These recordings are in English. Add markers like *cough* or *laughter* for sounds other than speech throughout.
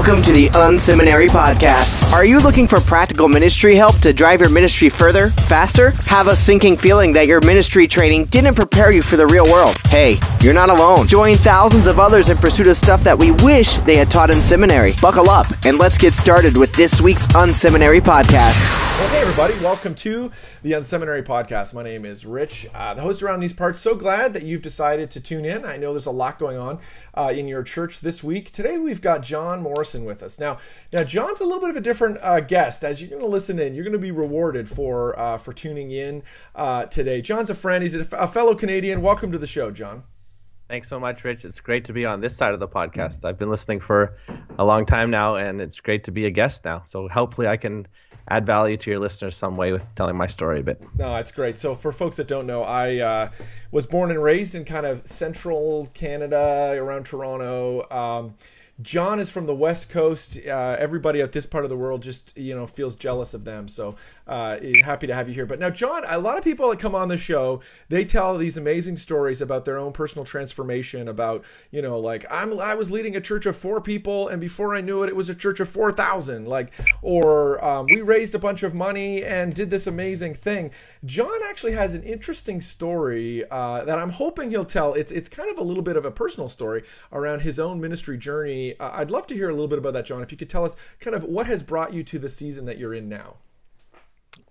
Welcome to the Unseminary Podcast. Are you looking for practical ministry help to drive your ministry further, faster? Have a sinking feeling that your ministry training didn't prepare you for the real world? Hey, you're not alone. Join thousands of others in pursuit of stuff that we wish they had taught in seminary. Buckle up and let's get started with this week's Unseminary Podcast. Well, hey everybody, welcome to the Unseminary Podcast. My name is Rich, uh, the host around these parts. So glad that you've decided to tune in. I know there's a lot going on uh, in your church this week. Today we've got Jon Morrison with us. Now, now Jon's a little bit of a different uh, guest. As you're going to listen in, you're going to be rewarded for uh, for tuning in uh, today. Jon's a friend. He's a, a fellow Canadian. Welcome to the show, Jon. Thanks so much, Rich. It's great to be on this side of the podcast. I've been listening for a long time now, and it's great to be a guest now. So hopefully, I can add value to your listeners some way with telling my story a bit. No, it's great. So for folks that don't know, I uh, was born and raised in kind of central Canada, around Toronto. Um, Jon is from the West Coast. Uh, everybody at this part of the world just you know feels jealous of them. So uh, happy to have you here. But now, Jon, a lot of people that come on the show, they tell these amazing stories about their own personal transformation. About you know, like I'm I was leading a church of four people, and before I knew it, it was a church of four thousand. Like, or um, we raised a bunch of money and did this amazing thing. Jon actually has an interesting story uh, that I'm hoping he'll tell. It's it's kind of a little bit of a personal story around his own ministry journey. Uh, I'd love to hear a little bit about that, Jon. If you could tell us kind of what has brought you to the season that you're in now.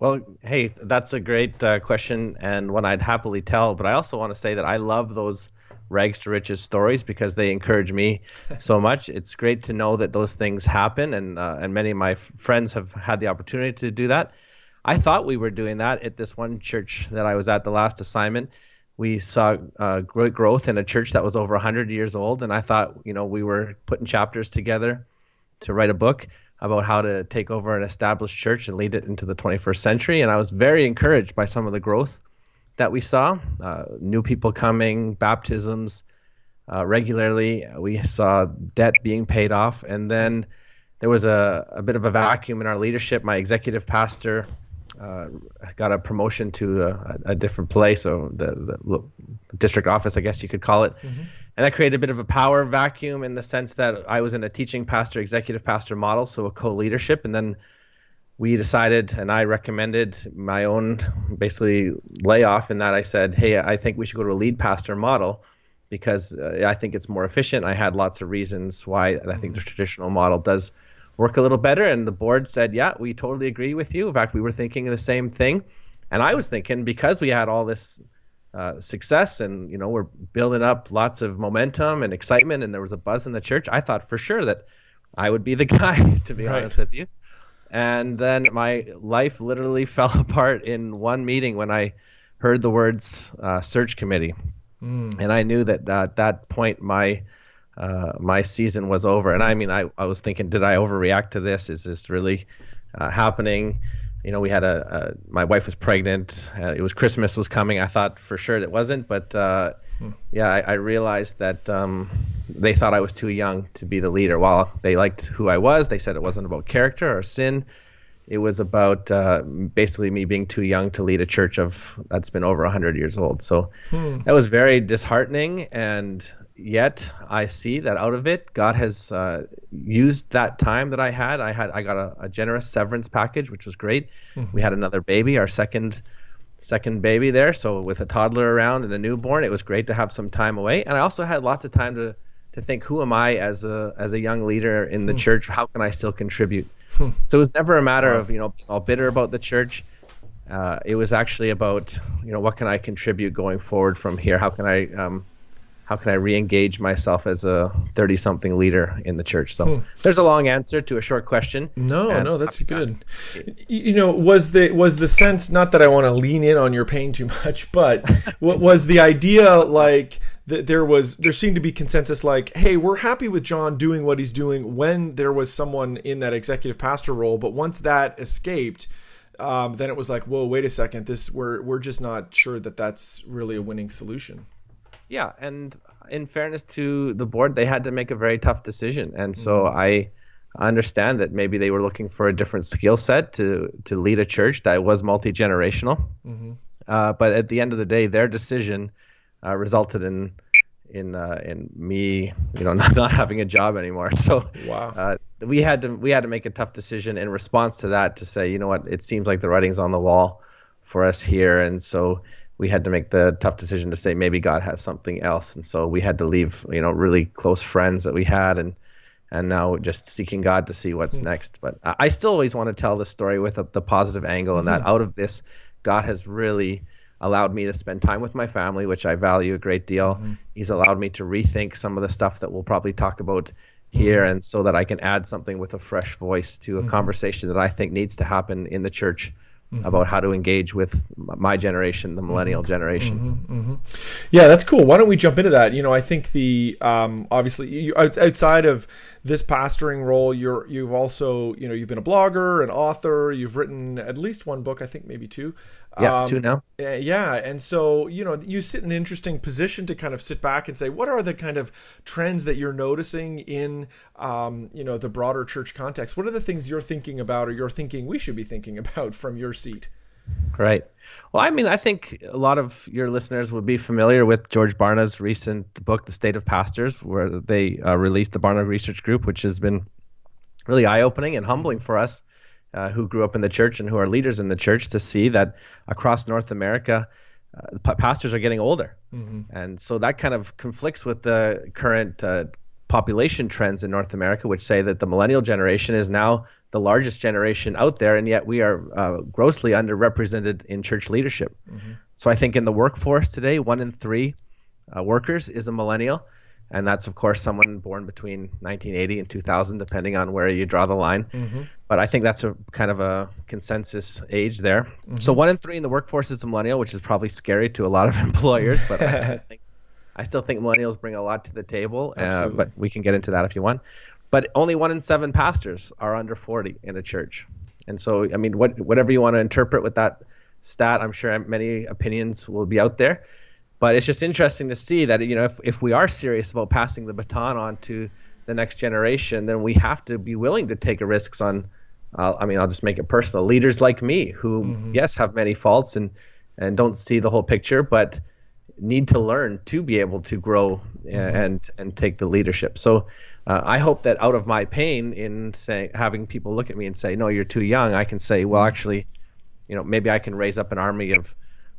Well, hey, that's a great uh, question and one I'd happily tell. But I also want to say that I love those rags to riches stories because they encourage me *laughs* so much. It's great to know that those things happen, and uh, and many of my f- friends have had the opportunity to do that. I thought we were doing that at this one church that I was at the last assignment. We saw uh, great growth in a church that was over 100 years old, and I thought, you know, we were putting chapters together to write a book about how to take over an established church and lead it into the 21st century. And I was very encouraged by some of the growth that we saw uh, new people coming, baptisms uh, regularly. We saw debt being paid off. And then there was a, a bit of a vacuum in our leadership. My executive pastor uh, got a promotion to a, a different place, so the, the, district office, I guess you could call it. Mm-hmm. And that created a bit of a power vacuum in the sense that I was in a teaching pastor, executive pastor model, so a co leadership. And then we decided, and I recommended my own basically layoff, in that I said, hey, I think we should go to a lead pastor model because uh, I think it's more efficient. I had lots of reasons why I think the traditional model does work a little better. And the board said, yeah, we totally agree with you. In fact, we were thinking the same thing. And I was thinking because we had all this uh, success and you know we're building up lots of momentum and excitement and there was a buzz in the church i thought for sure that i would be the *laughs* guy to be right. honest with you. And then my life literally *laughs* fell apart in one meeting when i heard the words uh, search committee. Mm. and i knew that at that point my uh, my season was over. And i mean I, I was thinking did i overreact to this? Is this really uh, happening you know, we had a, a my wife was pregnant. Uh, it was Christmas was coming. I thought for sure it wasn't, but uh, hmm. yeah, I, I, realized that um, they thought I was too young to be the leader. While they liked who I was, they said it wasn't about character or sin. It was about uh, basically me being too young to lead a church of that's been over 100 years old. So hmm. that was very disheartening and yet I see that out of it, God has uh, used that time that I had. I had I got a, a generous severance package, which was great. Mm-hmm. We had another baby, our second second baby there. So with a toddler around and a newborn, it was great to have some time away. And I also had lots of time to to think, who am I as a as a young leader in the mm-hmm. church? How can I still contribute? Hmm. so it was never a matter of you know being all bitter about the church. Uh, it was actually about you know what can I contribute going forward from here? How can I um, how can I re-engage myself as a 30-something leader in the church? So hmm. there's a long answer to a short question. No, no, that's good. You know, was the was the sense not that I want to lean in on your pain too much, but *laughs* what was the idea like that there was there seemed to be consensus like, hey, we're happy with Jon doing what he's doing when there was someone in that executive pastor role, but once that escaped. Um, then it was like, whoa, wait a second. This we're we're just not sure that that's really a winning solution. Yeah, and in fairness to the board, they had to make a very tough decision, and so mm-hmm. I understand that maybe they were looking for a different skill set to to lead a church that was multi generational. Mm-hmm. Uh, but at the end of the day, their decision uh, resulted in in uh, in me, you know, *laughs* not, not having a job anymore. So wow. Uh, we had to we had to make a tough decision in response to that to say, you know what, it seems like the writing's on the wall for us here, and so we had to make the tough decision to say maybe God has something else, and so we had to leave, you know, really close friends that we had, and and now just seeking God to see what's mm-hmm. next. But I still always want to tell the story with a, the positive angle, and that out of this, God has really allowed me to spend time with my family, which I value a great deal. Mm-hmm. He's allowed me to rethink some of the stuff that we'll probably talk about here, mm-hmm. and so that I can add something with a fresh voice to a mm-hmm. conversation that I think needs to happen in the church mm-hmm. about how to engage with my generation, the millennial mm-hmm. generation. Mm-hmm. mm-hmm. Yeah, that's cool. Why don't we jump into that? You know, I think the um, obviously you, outside of this pastoring role, you're you've also you know you've been a blogger, an author. You've written at least one book, I think maybe two. Yeah, um, two now. Yeah, and so you know you sit in an interesting position to kind of sit back and say, what are the kind of trends that you're noticing in um, you know the broader church context? What are the things you're thinking about, or you're thinking we should be thinking about from your seat? Right. Well, I mean, I think a lot of your listeners would be familiar with George Barna's recent book, The State of Pastors, where they uh, released the Barna Research Group, which has been really eye opening and humbling for us uh, who grew up in the church and who are leaders in the church to see that across North America, uh, pastors are getting older. Mm-hmm. And so that kind of conflicts with the current uh, population trends in North America, which say that the millennial generation is now the largest generation out there, and yet we are uh, grossly underrepresented in church leadership. Mm-hmm. So I think in the workforce today, one in three uh, workers is a millennial and that's of course someone born between 1980 and 2000 depending on where you draw the line. Mm-hmm. but i think that's a kind of a consensus age there. Mm-hmm. so one in three in the workforce is a millennial which is probably scary to a lot of *laughs* employers but I, *laughs* think, I, still think millennials bring a lot to the table uh, but we can get into that if you want. But only one in seven pastors are under 40 in a church. And so i mean what, whatever you want to interpret with that stat i'm sure many opinions will be out there but it's just interesting to see that you know if, if we are serious about passing the baton on to the next generation, then we have to be willing to take risks on. Uh, I mean, I'll just make it personal. Leaders like me, who mm-hmm. yes have many faults and and don't see the whole picture, but need to learn to be able to grow mm-hmm. and and take the leadership. So uh, I hope that out of my pain in saying having people look at me and say, "No, you're too young," I can say, "Well, mm-hmm. actually, you know, maybe I can raise up an army of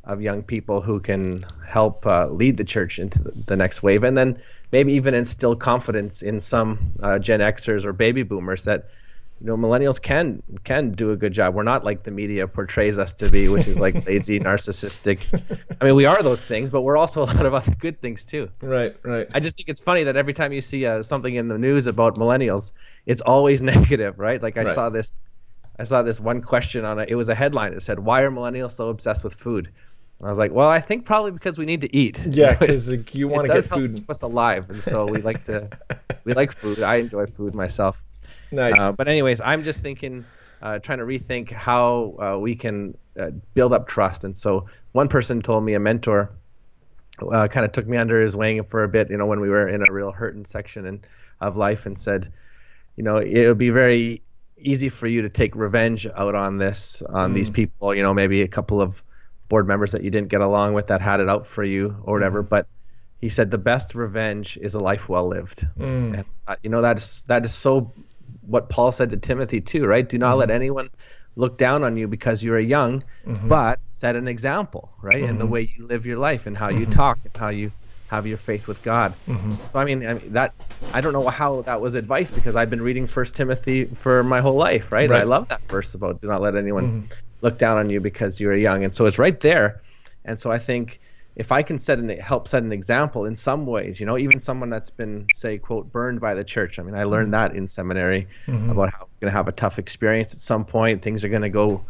of young people who can help uh, lead the church into the, the, next wave, and then maybe even instill confidence in some uh, Gen Xers or baby boomers that you know millennials can can do a good job. We're not like the media portrays us to be, which is like *laughs* lazy, narcissistic. I mean, we are those things, but we're also a lot of other good things too. Right, right. I just think it's funny that every time you see uh, something in the news about millennials, it's always *laughs* negative, right? Like I right. saw this. I saw this one question on it. It was a headline. It said, "Why are millennials so obsessed with food?" I was like, well, I think probably because we need to eat. *laughs* Yeah, because you want to get food. Keep us alive, and so we like to *laughs* we like food. I enjoy food myself. Nice. Uh, but anyways, I'm just thinking, uh, trying to rethink how uh, we can uh, build up trust. And so one person told me a mentor uh, kind of took me under his wing for a bit, you know, when we were in a real hurting section and of life, and said, you know, it would be very easy for you to take revenge out on this on mm. these people. You know, maybe a couple of board members that you didn't get along with that had it out for you or whatever. Mm. But he said the best revenge is a life well lived. Mm. And, uh, you know that is that is so what Paul said to Timothy too, right? Do not mm. let mm-hmm. anyone look down on you because you are young, mm-hmm. but set an example, right? Mm-hmm. In the way you live your life and how you mm-hmm. talk and how you have your faith with God. Mm-hmm. So I mean, I mean, that I don't know how that was advice because I've been reading First Timothy for my whole life, right? right. I love that verse about do not let anyone mm-hmm look down on you because you're young. And so it's right there. And so I think if I can set an help set an example in some ways, you know, even someone that's been say quote burned by the church. I mean, I learned that in seminary mm-hmm. about how you're going to have a tough experience at some point. Things are going to go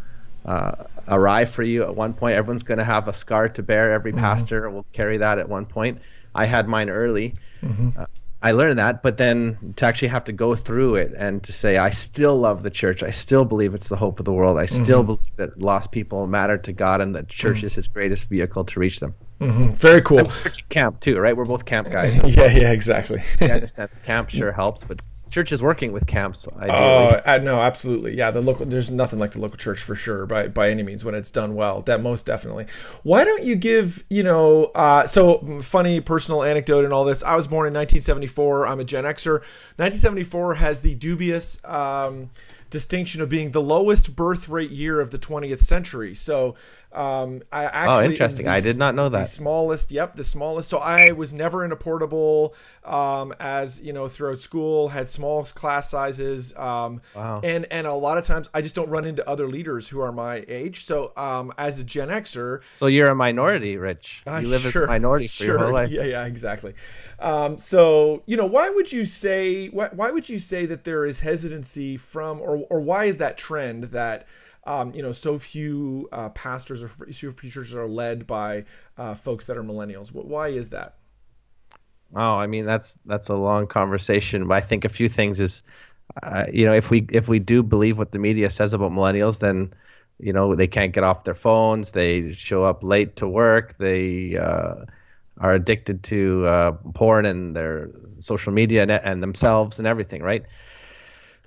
uh, awry for you at one point. Everyone's going to have a scar to bear. Every mm-hmm. pastor will carry that at one point. I had mine early. Mm-hmm. Uh, I learned that, but then to actually have to go through it and to say, I still love the church. I still believe it's the hope of the world. I still mm-hmm. believe that lost people matter to God and that church mm-hmm. is his greatest vehicle to reach them. Mm-hmm. Very cool. camp too, right? We're both camp guys. *laughs* yeah, yeah, exactly. I understand camp sure helps, but churches working with camps. Oh uh, no, absolutely, yeah. The local, there's nothing like the local church for sure, by by any means, when it's done well. That most definitely. Why don't you give, you know, uh, so funny personal anecdote and all this. I was born in 1974. I'm a Gen Xer. 1974 has the dubious. Um, distinction of being the lowest birth rate year of the 20th century. So um, I oh, actually, oh, interesting. The, I did not know that. The smallest, yep, the smallest. So I was never in a portable. Um, as you know, throughout school, had small class sizes. Um, wow. And and a lot of times, I just don't run into other leaders who are my age. So um, as a Gen Xer, so you're a minority, Rich. You uh, live sure, as a minority for sure. your whole life. Yeah, yeah, exactly. Um, so you know, why would you say why, why would you say that there is hesitancy from, or or why is that trend that um, you know, so few uh, pastors or so few churches are led by uh, folks that are millennials. Why is that? Oh, I mean that's that's a long conversation. But I think a few things is, uh, you know, if we if we do believe what the media says about millennials, then you know they can't get off their phones. They show up late to work. They uh, are addicted to uh, porn and their social media and, and, themselves and everything, right?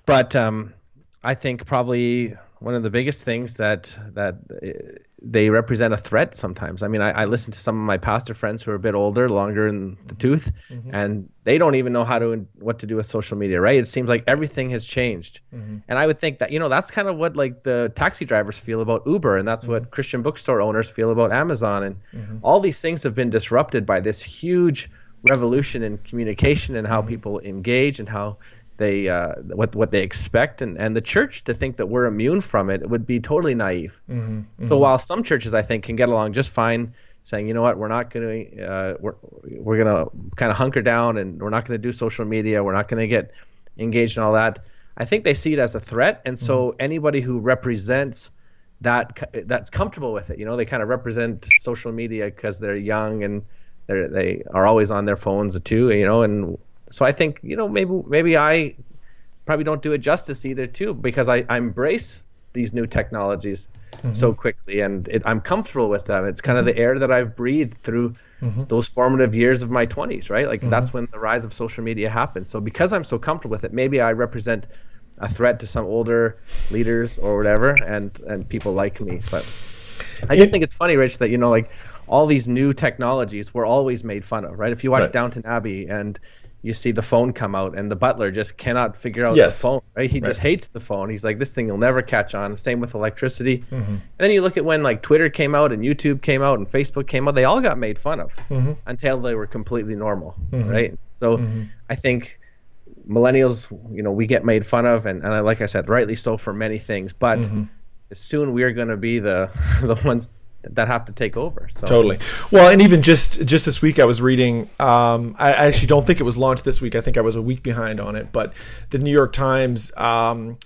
But um, I think probably one of the biggest things that that uh, they represent a threat sometimes. I mean, I, I, listen to some of my pastor friends who are a bit older, longer in the tooth, mm-hmm. and they don't even know how to what to do with social media. Right? It seems like everything has changed, mm-hmm. and I would think that you know that's kind of what like the taxi drivers feel about Uber, and that's mm-hmm. what Christian bookstore owners feel about Amazon, and mm-hmm. all these things have been disrupted by this huge revolution in communication and how mm-hmm. people engage and how they uh, what what they expect and, and the church to think that we're immune from it would be totally naive. Mm-hmm, mm-hmm. So while some churches I think can get along just fine, saying you know what we're not going to uh, we're we're going to kind of hunker down and we're not going to do social media, we're not going to get engaged in all that. I think they see it as a threat, and so mm-hmm. anybody who represents that that's comfortable with it, you know, they kind of represent social media because they're young and they they are always on their phones too, you know, and so I think you know maybe maybe I probably don't do it justice either too because I, I embrace these new technologies mm-hmm. so quickly and it, I'm comfortable with them. It's kind mm-hmm. of the air that I've breathed through mm-hmm. those formative years of my 20s, right? Like that's mm-hmm. when the rise of social media happened. So because I'm so comfortable with it, maybe I represent a threat to some older leaders or whatever and and people like me, but I just think it's funny, Rich, that you know like all these new technologies were always made fun of, right? If you watch right. Downton Abbey and you see the phone come out and the butler just cannot figure out yes. the phone right he right. just hates the phone he's like this thing will never catch on same with electricity mm-hmm. and then you look at when like twitter came out and youtube came out and facebook came out they all got made fun of mm-hmm. until they were completely normal mm-hmm. right so mm-hmm. i think millennials you know we get made fun of and, and like i said rightly so for many things but mm-hmm. soon we are going to be the *laughs* the ones that have to take over. So. Totally. Well, and even just just this week, I was reading. Um, I, I, actually don't think it was launched this week. I think I was a week behind on it. But the New York Times um,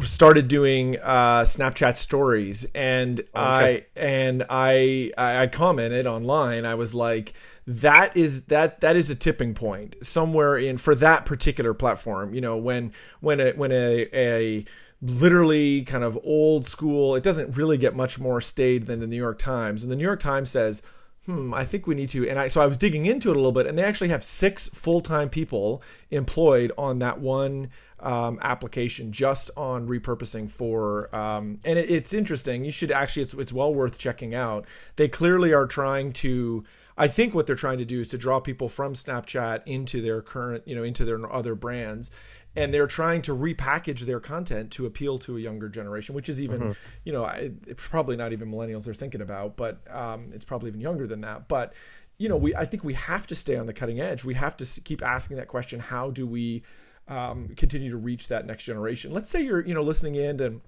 started doing uh, Snapchat stories, and oh, I and I I commented online. I was like that is that that is a tipping point somewhere in for that particular platform you know when when a when a, a literally kind of old school. It doesn't really get much more staid than the New York Times. And the New York Times says, hmm, I think we need to. And I so I was digging into it a little bit, and they actually have six full time people employed on that one um, application just on repurposing for. Um, and it, it's interesting. You should actually, it's it's well worth checking out. They clearly are trying to. I think what they're trying to do is to draw people from Snapchat into their current, you know, into their other brands and they're trying to repackage their content to appeal to a younger generation, which is even, mm-hmm. you know, it's probably not even millennials they're thinking about, but um, it's probably even younger than that. But you know, we I think we have to stay on the cutting edge. We have to keep asking that question: How do we um, continue to reach that next generation? Let's say you're, you know, listening in and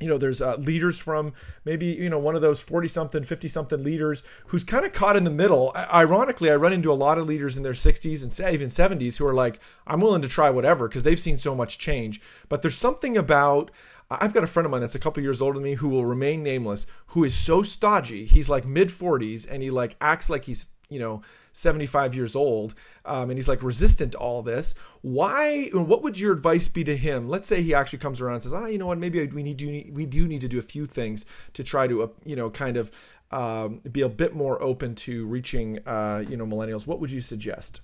you know there's uh, leaders from maybe you know one of those 40 something 50 something leaders who's kind of caught in the middle ironically i run into a lot of leaders in their 60s and even 70s who are like i'm willing to try whatever because they've seen so much change but there's something about I've got a friend of mine that's a couple years older than me who will remain nameless, who is so stodgy. He's like mid 40s and he like acts like he's, you know, 75 years old um, and he's like resistant to all this why what would your advice be to him? Let's say he actually comes around and says ah you know what maybe we need to we do need to do a few things to try to uh, you know kind of um, be a bit more open to reaching uh, you know millennials. What would you suggest?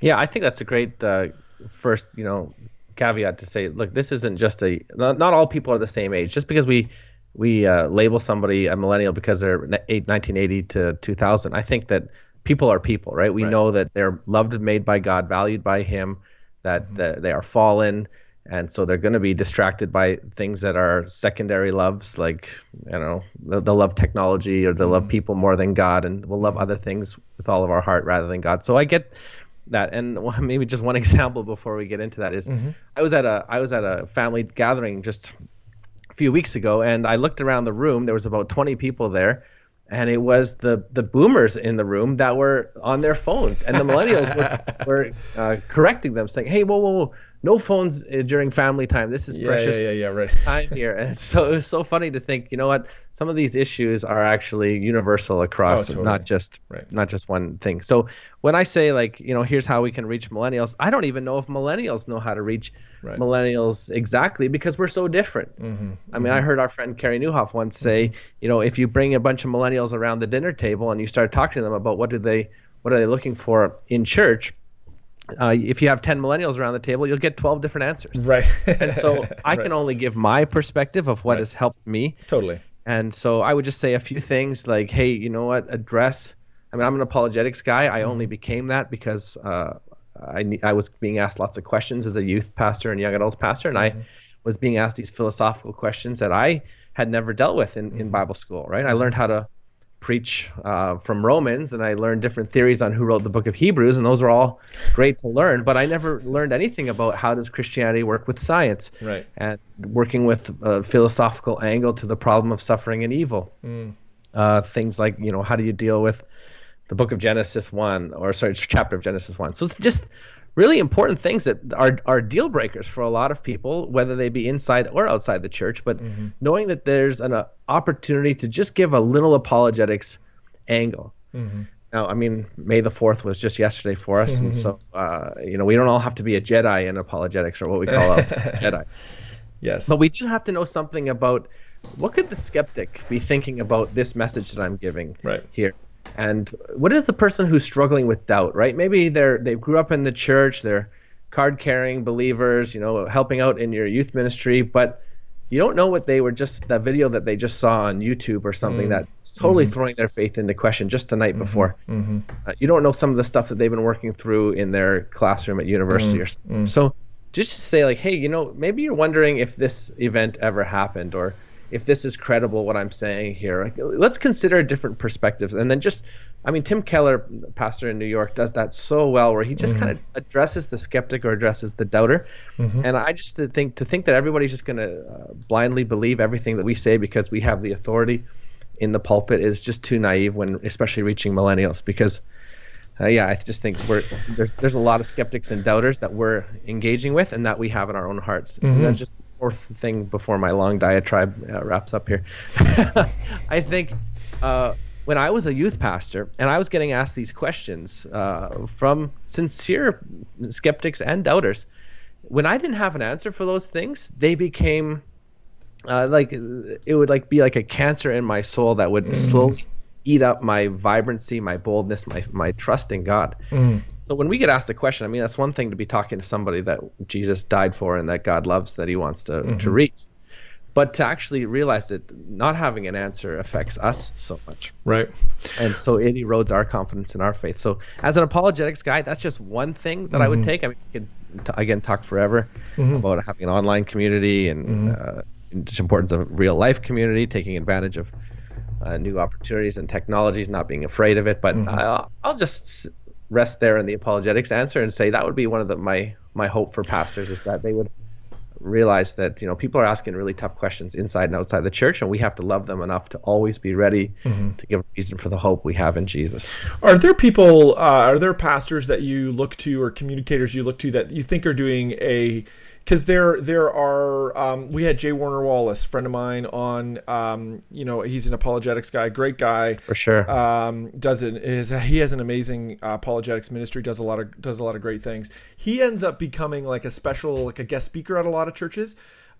Yeah i think that's a great uh, first, you know, caveat to say, look, this isn't just a not, not all people are the same age. Just because we we uh, label somebody a millennial because they're 1980 to 2000, I think that people are people, right? We right. know that they're loved and made by God, valued by Him, that, mm-hmm. that they are fallen, and so they're going to be distracted by things that are secondary loves, like you know they'll, love technology or they'll mm-hmm. love people more than God, and we'll love other things with all of our heart rather than God. So I get that, and *laughs* maybe just one example before we get into that is, mm-hmm. I was at a I was at a family gathering just a few weeks ago, and I looked around the room. There was about 20 people there and it was the the boomers in the room that were on their phones, and the millennials were, *laughs* were uh, correcting them, saying, "Hey, whoa, whoa, whoa! No phones uh, during family time. This is yeah, precious yeah, yeah, yeah, right. *laughs* time here." And so it was so funny to think, you know what? Some of these issues are actually universal across, oh, totally. not just right. not just one thing. So when I say like, you know, here's how we can reach millennials, I don't even know if millennials know how to reach right. millennials exactly because we're so different. Mm-hmm. I mean, mm-hmm. I heard our friend Carey Nieuwhof once say, mm-hmm. you know, if you bring a bunch of millennials around the dinner table and you start talking to them about what do they what are they looking for in church, uh, if you have 10 millennials around the table, you'll get 12 different answers. Right. and so *laughs* I right. can only give my perspective of what right. has helped me. Totally. And so I would just say a few things like, hey, you know what? Address. I mean, I'm an apologetics guy. I mm-hmm. only became that because uh, I, I was being asked lots of questions as a youth pastor and young adults pastor, and mm-hmm. I was being asked these philosophical questions that I had never dealt with in, in mm-hmm. Bible school, right? I learned how to preach uh, from Romans, and I learned different theories on who wrote the book of Hebrews, and those are all great to learn. But I never learned anything about how does Christianity work with science, right? And working with a philosophical angle to the problem of suffering and evil. Mm. Uh, things like you know how do you deal with the book of Genesis 1 or sorry chapter of Genesis 1 so it's just really important things that are are deal breakers for a lot of people whether they be inside or outside the church but mm-hmm. knowing that there's an uh, opportunity to just give a little apologetics angle mm-hmm. now i mean may the 4th was just yesterday for us and so *laughs* uh, you know we don't all have to be a jedi in apologetics or what we call a *laughs* jedi yes but we do have to know something about what could the skeptic be thinking about this message that i'm giving right. here and what is the person who's struggling with doubt, right? Maybe they're they grew up in the church, they're card carrying believers, you know, helping out in your youth ministry, but you don't know what they were just that video that they just saw on YouTube or something mm. that's totally mm-hmm. throwing their faith into question just the night mm-hmm. before. Mm-hmm. Uh, you don't know some of the stuff that they've been working through in their classroom at university mm. or something. Mm. So just to say like, hey, you know, maybe you're wondering if this event ever happened or if this is credible what I'm saying here. Let's consider different perspectives and then just I mean Tim Keller, pastor in New York, does that so well where he just mm-hmm. kind of addresses the skeptic or addresses the doubter. Mm-hmm. And I just think to think that everybody's just going to uh, blindly believe everything that we say because we have the authority in the pulpit is just too naive when especially reaching millennials because uh, yeah, I just think we're there's there's a lot of skeptics and doubters that we're engaging with and that we have in our own hearts. Mm-hmm. just fourth thing before my long diatribe uh, wraps up here. *laughs* I think uh, when I was a youth pastor and I was getting asked these questions uh, from sincere skeptics and doubters, when I didn't have an answer for those things, they became uh, like it would like be like a cancer in my soul that would mm. slowly eat up my vibrancy, my boldness, my my trust in God. Mm. So when we get asked the question, I mean, that's one thing to be talking to somebody that Jesus died for and that God loves that He wants to mm-hmm. to reach, but to actually realize that not having an answer affects us so much. Right. And so it erodes our confidence in our faith. So as an apologetics guy, that's just one thing that mm-hmm. I would mm-hmm. take. I mean, we could t- again talk forever mm-hmm. about having an online community and mm-hmm. uh, the importance of real life community, taking advantage of uh, new opportunities and technologies, not being afraid of it. But mm-hmm. I'll, I'll just rest there in the apologetics answer and say that would be one of the my my hope for pastors is that they would realize that you know people are asking really tough questions inside and outside the church and we have to love them enough to always be ready mm-hmm. to give a reason for the hope we have in jesus are there people uh, are there pastors that you look to or communicators you look to that you think are doing a because there there are um, we had J. Warner Wallace, friend of mine, on. Um, you know, he's an apologetics guy, great guy for sure. Um, does it is he has an amazing uh, apologetics ministry, does a lot of does a lot of great things. He ends up becoming like a special like a guest speaker at a lot of churches.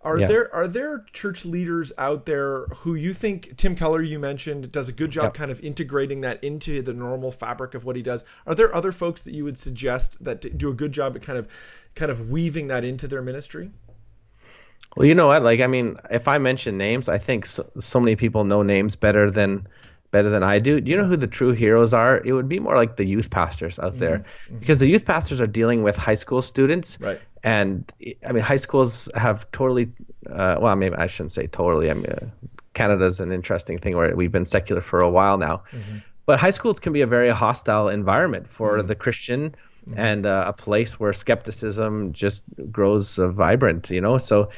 Are Yeah. there are there church leaders out there who you think Tim Keller you mentioned does a good job Yep. kind of integrating that into the normal fabric of what he does? Are there other folks that you would suggest that do a good job at kind of kind of weaving that into their ministry? Well, you know what? Like, I mean, if I mention names, I think so, so many people know names better than better than I do. Do you know who the true heroes are? It would be more like the youth pastors out there, mm-hmm. Mm-hmm. because the youth pastors are dealing with high school students, Right. And I mean, high schools have totally. Uh, well, mean, I shouldn't say totally. I mean, uh, Canada's an interesting thing where we've been secular for a while now, but high schools can be a very hostile environment for the Christian. And uh, a place where skepticism just grows uh, vibrant, you know. So,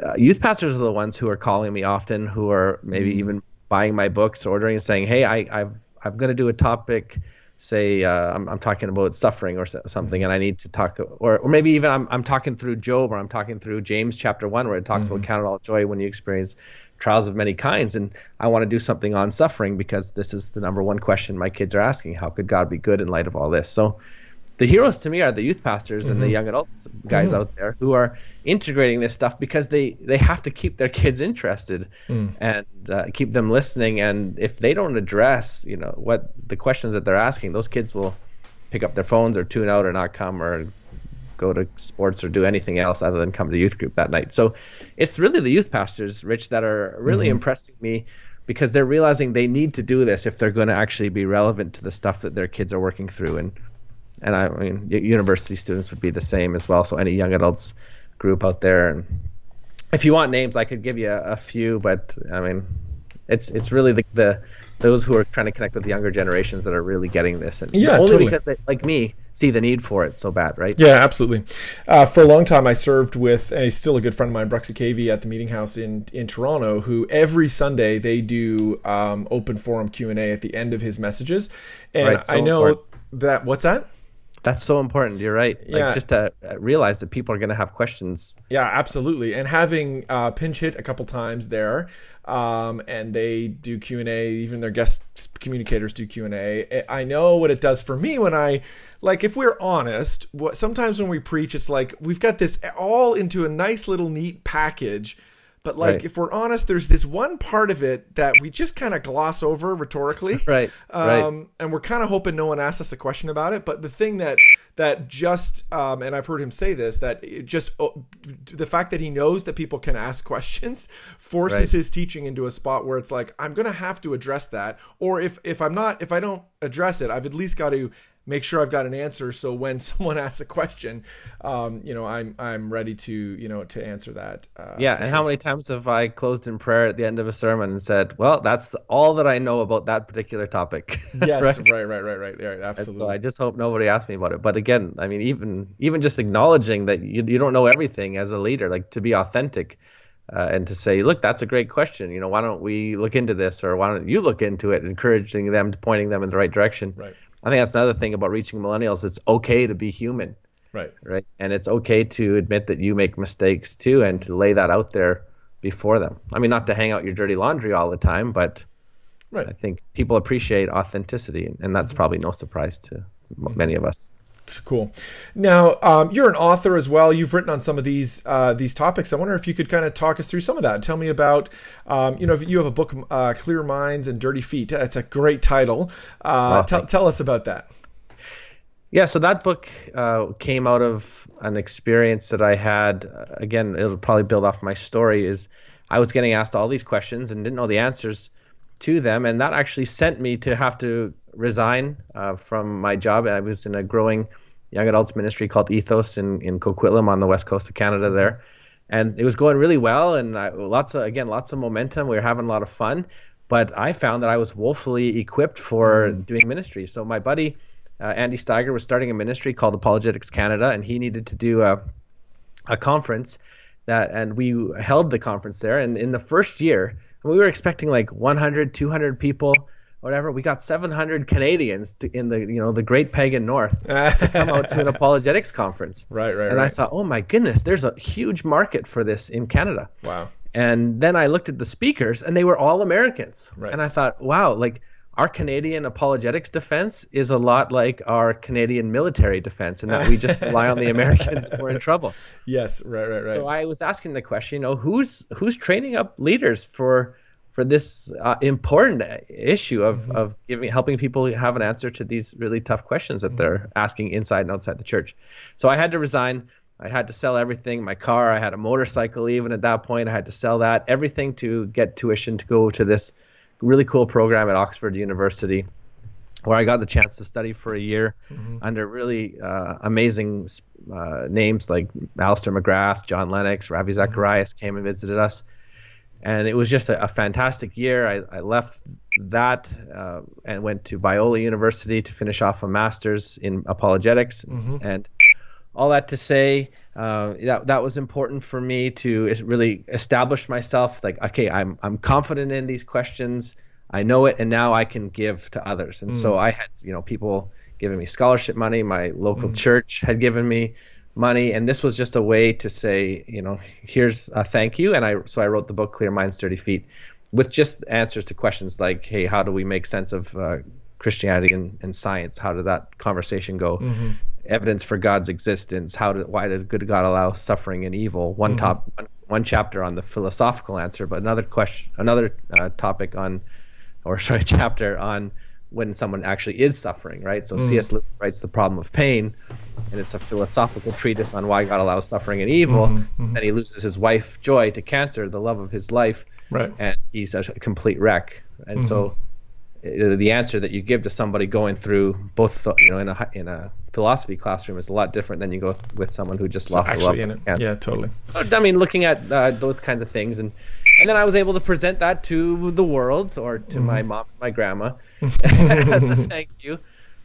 uh, youth pastors are the ones who are calling me often, who are maybe even buying my books, ordering, and saying, "Hey, I, I've I'm going to do a topic, say uh, I'm, I'm talking about suffering or so- something, and I need to talk, or or maybe even I'm I'm talking through Job or I'm talking through James chapter one where it talks about count it all joy when you experience trials of many kinds, and I want to do something on suffering because this is the number one question my kids are asking: How could God be good in light of all this? So the heroes to me are the youth pastors and the mm-hmm. young adults guys mm-hmm. out there who are integrating this stuff because they they have to keep their kids interested mm. and uh, keep them listening. And if they don't address you know what the questions that they're asking those kids will pick up their phones or tune out or not come or go to sports or do anything else other than come to youth group that night. So it's really the youth pastors rich that are really mm-hmm. impressing me because they're realizing they need to do this if they're going to actually be relevant to the stuff that their kids are working through. And and I mean university students would be the same as well. So any young adults group out there, and if you want names, I could give you a, a few, but I mean, it's it's really the, the those who are trying to connect with the younger generations that are really getting this, and Yeah, only totally. because they, like me see the need for it so bad, right? Yeah, absolutely. Uh, for a long time, I served with, and he's still a good friend of mine, Bruxy Cavey at the Meeting House in in Toronto. Who every Sunday they do um, open forum Q and A at the end of his messages, and Right, so I know important. that what's that? That's so important. You're right. Yeah. Like just to uh, realize that people are going to have questions. Yeah, absolutely. And having uh, pinch hit a couple times there, um, and they do Q and A. Even their guest communicators do Q and A. I know what it does for me when I, like, if we're honest, what sometimes when we preach, it's like we've got this all into a nice little neat package. But like, Right. if we're honest, there's this one part of it that we just kind of gloss over rhetorically, *laughs* Right, right. Um, and we're kind of hoping no one asks us a question about it. But the thing that that just, um, and I've heard him say this, that it just oh, the fact that he knows that people can ask *laughs* questions forces Right. his teaching into a spot where it's like I'm going to have to address that, or if if I'm not, if I don't address it, I've at least got to make sure I've got an answer. So when *laughs* someone asks a question, um, you know, I'm I'm ready to you know to answer that. Uh, Yeah, and sure. how many times have I closed in prayer at the end of a sermon and said, "Well, that's all that I know about that particular topic." *laughs* Yes, Right? right, right, right, right, right, And absolutely. so I just hope nobody asks me about it. But again, I mean, even even just acknowledging that you, you don't know everything as a leader, like to be authentic, uh, and to say, look, that's a great question. You know, why don't we look into this, or why don't you look into it, encouraging them, pointing them in the right direction. Right. I think that's another thing about reaching millennials. It's okay to be human, right. right? And it's okay to admit that you make mistakes too, and to lay that out there before them. I mean, not to hang out your dirty laundry all the time, but Right. I think people appreciate authenticity, and that's mm-hmm. probably no surprise to many of us. Cool. Now, um, you're an author as well. You've written on some of these uh, these topics. I wonder if you could kind of talk us through some of that. Tell me about, um, you know, if you have a book, uh, "Clear Minds and Dirty Feet." That's a great title. Uh, Oh, tell, tell us about that. Yeah, so that book uh, came out of an experience that I had. Again, it'll probably build off my story. Is I was getting asked all these questions and didn't know the answers to them, and that actually sent me to have to resign uh, from my job. I was in a growing young adults ministry called Ethos in in Coquitlam on the west coast of Canada there, and it was going really well, and I, lots of again lots of momentum. We were having a lot of fun, but I found that I was woefully equipped for doing ministry. So my buddy uh, Andy Steiger was starting a ministry called Apologetics Canada, and he needed to do a a conference that, and we held the conference there. And in the first year, we were expecting like 100, 200 people, whatever. We got 700 Canadians to, in the you know the Great Pagan North to come out to an *laughs* apologetics conference. Right, right, And I thought, oh my goodness, there's a huge market for this in Canada. Wow. And then I looked at the speakers, and they were all Americans. Right. And I thought, wow, like our Canadian apologetics defense is a lot like our Canadian military defense, in that we just *laughs* rely on the Americans if we're in trouble. Yes, right, right, right. So I was asking the question, you know, who's who's training up leaders for for this uh, important issue of, mm-hmm. of giving helping people have an answer to these really tough questions that mm-hmm. they're asking inside and outside the church. So I had to resign. I had to sell everything, my car, I had a motorcycle even at that point. I had to sell that, everything to get tuition to go to this really cool program at Oxford University where I got the chance to study for a year mm-hmm. under really uh, amazing uh, names like Alister McGrath, John Lennox, Ravi mm-hmm. Zacharias came and visited us. And it was just a, a fantastic year. I, I left that uh, and went to Biola University to finish off a master's in apologetics. Mm-hmm. And all that to say, uh, that that was important for me to really establish myself. Like, okay, I'm I'm confident in these questions. I know it, and now I can give to others. And mm. so I had, you know, people giving me scholarship money. My local mm. church had given me money, and this was just a way to say, you know, here's a thank you. And I so I wrote the book Clear Minds, Dirty Feet, with just answers to questions like, hey, how do we make sense of uh, Christianity and, and, science? How did that conversation go? Mm-hmm evidence for God's existence. How did why did good God allow suffering and evil? One mm-hmm. top one, one, chapter on the philosophical answer, but another question, another uh, topic on, or *laughs* sorry, chapter on when someone actually is suffering, right? So mm. C.S. Lewis writes The Problem of Pain, and it's a philosophical treatise on why God allows suffering and evil. Mm-hmm, mm-hmm. Then he loses his wife Joy to cancer, the love of his life, right? And he's a complete wreck. And mm-hmm. so uh, the answer that you give to somebody going through both you know in a in a philosophy classroom is a lot different than you go with someone who just so lost actually in it. Yeah, totally. I mean, looking at uh, those kinds of things, and and then I was able to present that to the world or to mm-hmm. my mom, my grandma, as *laughs* a thank you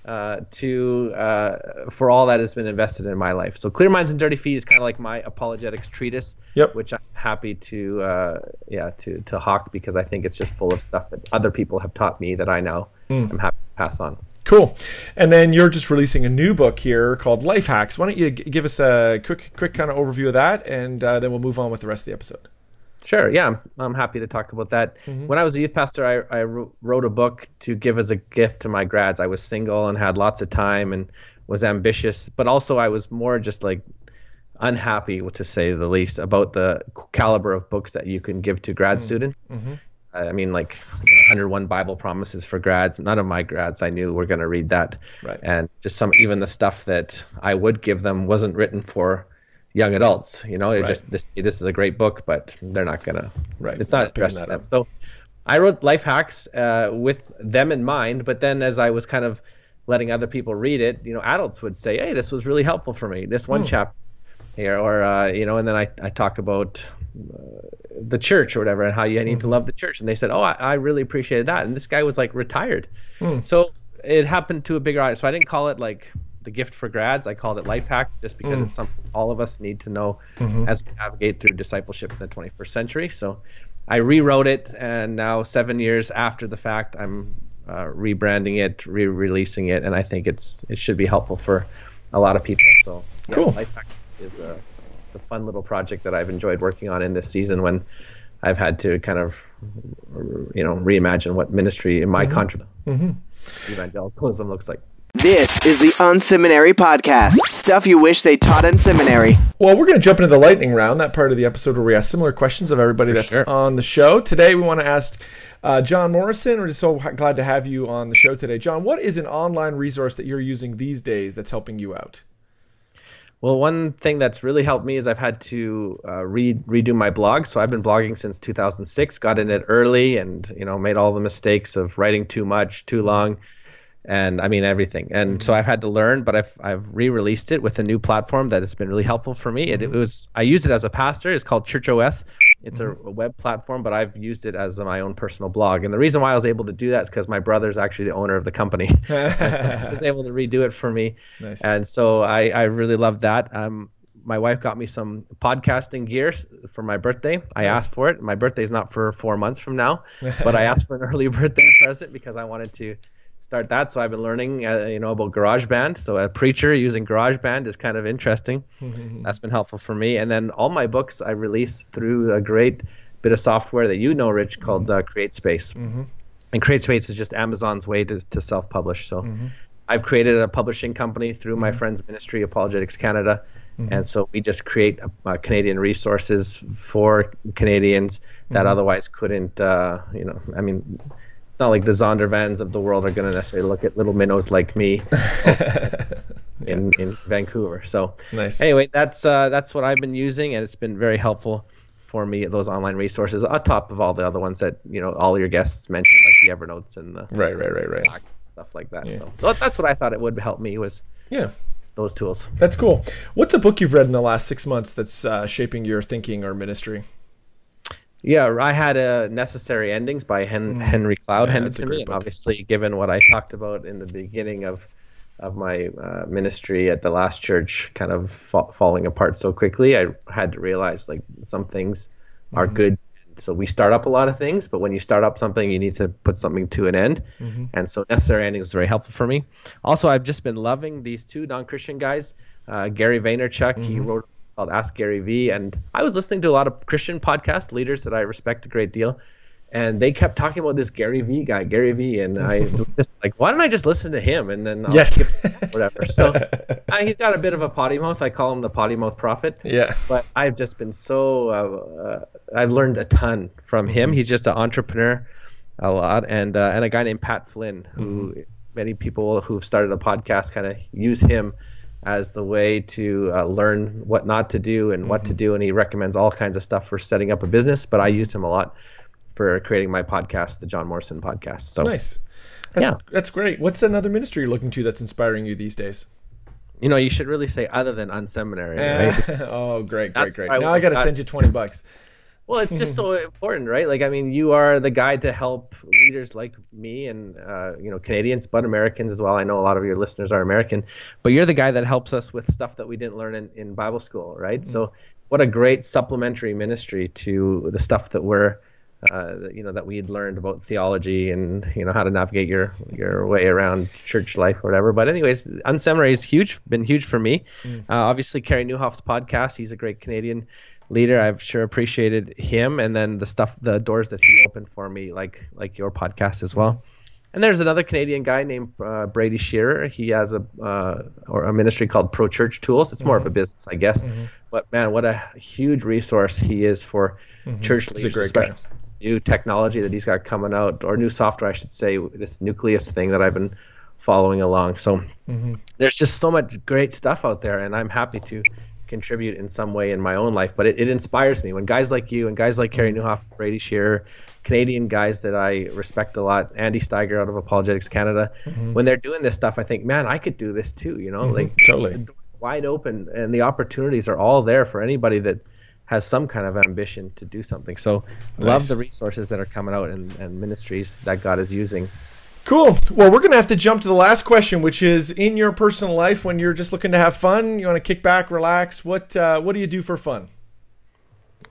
uh, to uh, for all that has been invested in my life. So Clear Minds and Dirty Feet is kind of like my apologetics treatise, yep. which I'm happy to uh, yeah to to hawk because I think it's just full of stuff that other people have taught me that I know. mm. am happy to pass on. Cool. And then you're just releasing a new book here called Life Hacks. Why don't you give us a quick quick kind of overview of that, and uh, then we'll move on with the rest of the episode. Sure. Yeah, I'm, I'm happy to talk about that. Mm-hmm. When I was a youth pastor, I, I wrote a book to give as a gift to my grads. I was single and had lots of time and was ambitious, but also I was more just like unhappy, to say the least, about the caliber of books that you can give to grad mm-hmm. students. Mm-hmm. I mean, like 101 Bible promises for grads. None of my grads I knew were going to read that, right. and just some even the stuff that I would give them wasn't written for young adults. You know, it right. just this this is a great book, but they're not gonna. Right. It's not addressed to them. So I wrote life hacks uh, with them in mind, but then as I was kind of letting other people read it, you know, adults would say, "Hey, this was really helpful for me. This one hmm. chapter here," or uh, you know, and then I I talk about. Uh, the church or whatever and how you need mm-hmm. to love the church and they said oh I, I, really appreciated that and this guy was like retired mm. so it happened to a bigger audience so i didn't call it like the gift for grads. I called it life hacks just because mm. it's something all of us need to know mm-hmm. as we navigate through discipleship in the 21st century. So I rewrote it, and now seven years after the fact, I'm uh, rebranding it, re-releasing it, and I think it's it should be helpful for a lot of people. So yeah, cool. Life hacks is a, a fun little project that I've enjoyed working on in this season when I've had to kind of you know reimagine what ministry in my mm-hmm. country mm-hmm. evangelicalism looks like. This is the Unseminary Podcast. Stuff you wish they taught in seminary. Well, we're going to jump into the lightning round, that part of the episode where we ask similar questions of everybody For that's sure. on the show. Today, we want to ask uh, Jon Morrison. We're just so glad to have you on the show today. Jon, what is an online resource that you're using these days that's helping you out? Well, one thing that's really helped me is I've had to uh, read redo my blog. So I've been blogging since 2006. Got in it early, and you know made all the mistakes of writing too much, too long and I mean everything. And mm-hmm. so I've had to learn, but I've I've re-released it with a new platform that has been really helpful for me. It, it mm-hmm. was I used it as a pastor. It's called Church OS. It's mm-hmm. a, a, web platform, but I've used it as my own personal blog. And the reason why I was able to do that is because my brother's actually the owner of the company. so *laughs* he *laughs* was able to redo it for me. Nice. And so I I really love that. Um, my wife got me some podcasting gear for my birthday. I nice. asked for it. My birthday's not for four months from now, but I *laughs* asked for an early birthday present because I wanted to start that. So I've been learning, uh, you know, about GarageBand. So a preacher using GarageBand is kind of interesting. *laughs* That's been helpful for me. And then all my books I release through a great bit of software that you know, Rich, called uh, CreateSpace. Mm-hmm. and CreateSpace is just Amazon's way to, to self-publish. So I've created a publishing company through my friend's ministry, Apologetics Canada, and so we just create uh, Canadian resources for Canadians that otherwise couldn't. Uh, you know, I mean, not like the Zondervans of the world are going to necessarily look at little minnows like me *laughs* in, in Vancouver. So Nice. anyway, that's uh, that's what I've been using, and it's been very helpful for me. Those online resources, on top of all the other ones that you know all your guests mentioned, like the Evernotes and the Right, right, right, right. Stuff like that. So so that's what I thought it would help me was Yeah. those tools. That's cool. What's a book you've read in the last six months that's uh, shaping your thinking or ministry? Yeah, I had a Necessary Endings by Hen- Henry Cloud Yeah, handed to me, and obviously, given what I talked about in the beginning of of my uh, ministry at the last church, kind of fa- falling apart so quickly, I had to realize like some things are Mm-hmm. good. So we start up a lot of things, but when you start up something, you need to put something to an end. Mm-hmm. And so Necessary Endings is very helpful for me. Also, I've just been loving these two non-Christian guys, uh, Gary Vaynerchuk. Mm-hmm. He wrote called Ask Gary Vee. And I was listening to a lot of Christian podcast leaders that I respect a great deal. And they kept talking about this Gary Vee guy, Gary Vee. And I *laughs* was just like, why don't I just listen to him? And then I'll Yes. skip whatever. So *laughs* uh, he's got a bit of a potty mouth. I call him the potty mouth prophet. Yeah. But I've just been so, uh, uh, I've learned a ton from him. He's just an entrepreneur a lot. And, uh, and a guy named Pat Flynn, who many people who've started a podcast kind of use him as the way to uh, learn what not to do and what to do. And he recommends all kinds of stuff for setting up a business. But I used him a lot for creating my podcast, the Jon Morrison podcast. So Nice. That's, Yeah. that's great. What's another ministry you're looking to that's inspiring you these days? you know, you should really say other than unseminary, right? *laughs* oh, great, great, That's great. what I Now I got to send you 20 bucks. Well, it's just so *laughs* important, right? Like, I mean, you are the guy to help leaders like me and, uh, you know, Canadians, but Americans as well. I know a lot of your listeners are American, but you're the guy that helps us with stuff that we didn't learn in, in Bible school, right? So, what a great supplementary ministry to the stuff that we're, uh, you know, that we had learned about theology and, you know, how to navigate your, your way around church life or whatever. But, anyways, Unseminary is huge, been huge for me. Uh, obviously, Carey Nieuwhof's podcast, he's a great Canadian leader. I've sure appreciated him, and then the stuff, the doors that he opened for me, like like your podcast as well. And there's another Canadian guy named uh, Brady Shearer. He has a uh, or a ministry called Pro Church Tools. It's more of a business, I guess. But man, what a huge resource he is for church He's a leaders. New technology that he's got coming out, or new software, I should say. This Nucleus thing that I've been following along. So there's just so much great stuff out there, and I'm happy to contribute in some way in my own life. But it, it inspires me when guys like you and guys like Carey mm-hmm. Nieuwhof, Brady Shearer, Canadian guys that I respect a lot, Andy Steiger out of Apologetics Canada, mm-hmm. when they're doing this stuff, I think, man, I could do this too. You know, mm-hmm. like Totally. wide open, and the opportunities are all there for anybody that has some kind of ambition to do something. So love the resources that are coming out and, and ministries that God is using. Cool. Well, we're going to have to jump to the last question, which is in your personal life when you're just looking to have fun, you want to kick back, relax, what uh, what do you do for fun?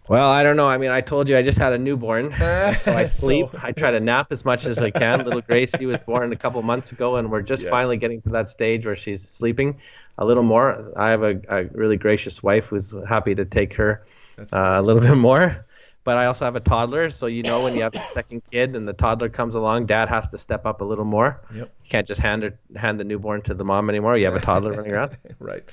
Well, I don't know. I mean, I told you I just had a newborn, *laughs* so I So- sleep. I try to nap as much as I can. Little Gracie was born a couple months ago, and we're just Yes. finally getting to that stage where she's sleeping a little more. I have a, a really gracious wife who's happy to take her That's uh, a little bit more. But I also have a toddler, so you know when you have a second kid and the toddler comes along, dad has to step up a little more. Yep. You can't just hand her, hand the newborn to the mom anymore. You have a toddler running around. *laughs* right.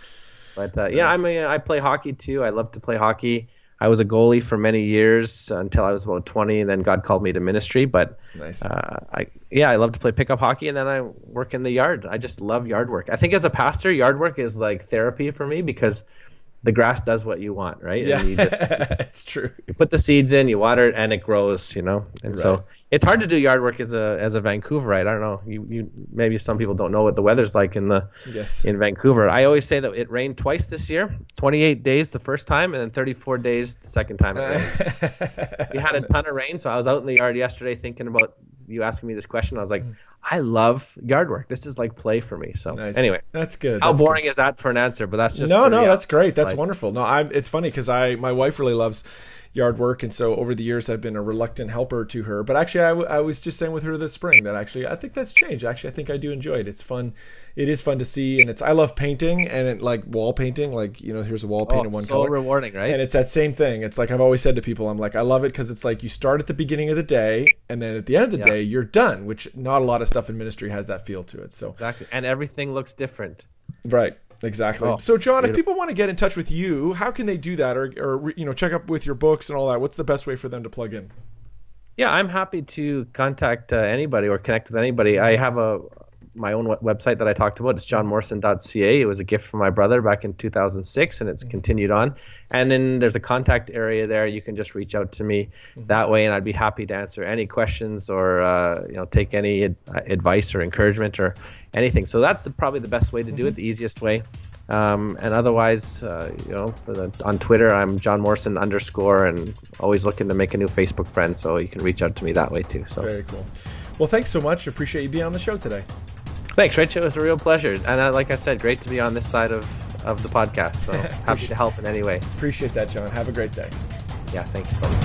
But uh, yeah, I mean, I play hockey too. I love to play hockey. I was a goalie for many years until I was about 20, and then God called me to ministry. But Nice. uh, I yeah, I love to play pickup hockey, and then I work in the yard. I just love yard work. I think as a pastor, yard work is like therapy for me because the grass does what you want, right? yeah, And you, just, *laughs* it's true. you put the seeds in, you water it, and it grows. You know, and Right. so it's hard to do yard work as a as a Vancouverite. I don't know. You you maybe some people don't know what the weather's like in the Yes. in Vancouver. I always say that it rained twice this year 28 days the first time, and then 34 days the second time it rained. *laughs* we had a ton of rain, so I was out in the yard yesterday thinking about you asking me this question. I was like, mm. I love yard work. This is like play for me. So, Nice. anyway, That's good. how That's good. boring is that for an answer? But that's just no no that's great that's wonderful no i'm it's funny because i my wife really loves yard work, and so over the years I've been a reluctant helper to her. But actually, I, w- I was just saying with her this spring that actually I think that's changed. Actually, I think I do enjoy it. It's fun. It is fun to see, and it's I love painting and it, like wall painting. Like you know, here's a wall oh, painted oh, one so color. rewarding, right? And it's that same thing. It's like I've always said to people, I'm like, I love it because it's like you start at the beginning of the day, and then at the end of the Yeah. day, you're done. Which not a lot of stuff in ministry has that feel to it. So exactly, and everything looks different. right, exactly. Oh, so Jon, if people want to get in touch with you, how can they do that, or or you know, check up with your books and all that? What's the best way for them to plug in? Yeah, I'm happy to contact uh, anybody or connect with anybody. I have a my own website that I talked about. It's jonmorrison.ca. It was a gift from my brother back in 2006, and it's continued on. And then there's a contact area there. You can just reach out to me that way, and I'd be happy to answer any questions or uh, you know take any ad- advice or encouragement or anything. So that's the, probably the best way to do it, the easiest way. Um, and otherwise, uh, you know, the, on Twitter, I'm Jon Morrison underscore, and always looking to make a new Facebook friend. So you can reach out to me that way too. So Very cool. Well, thanks so much. Appreciate you being on the show today. thanks, Rich. It was a real pleasure, and uh, like I said, great to be on this side of of the podcast. So *laughs* happy to help in any way. Appreciate that, Jon. Have a great day. Yeah, thank you so much.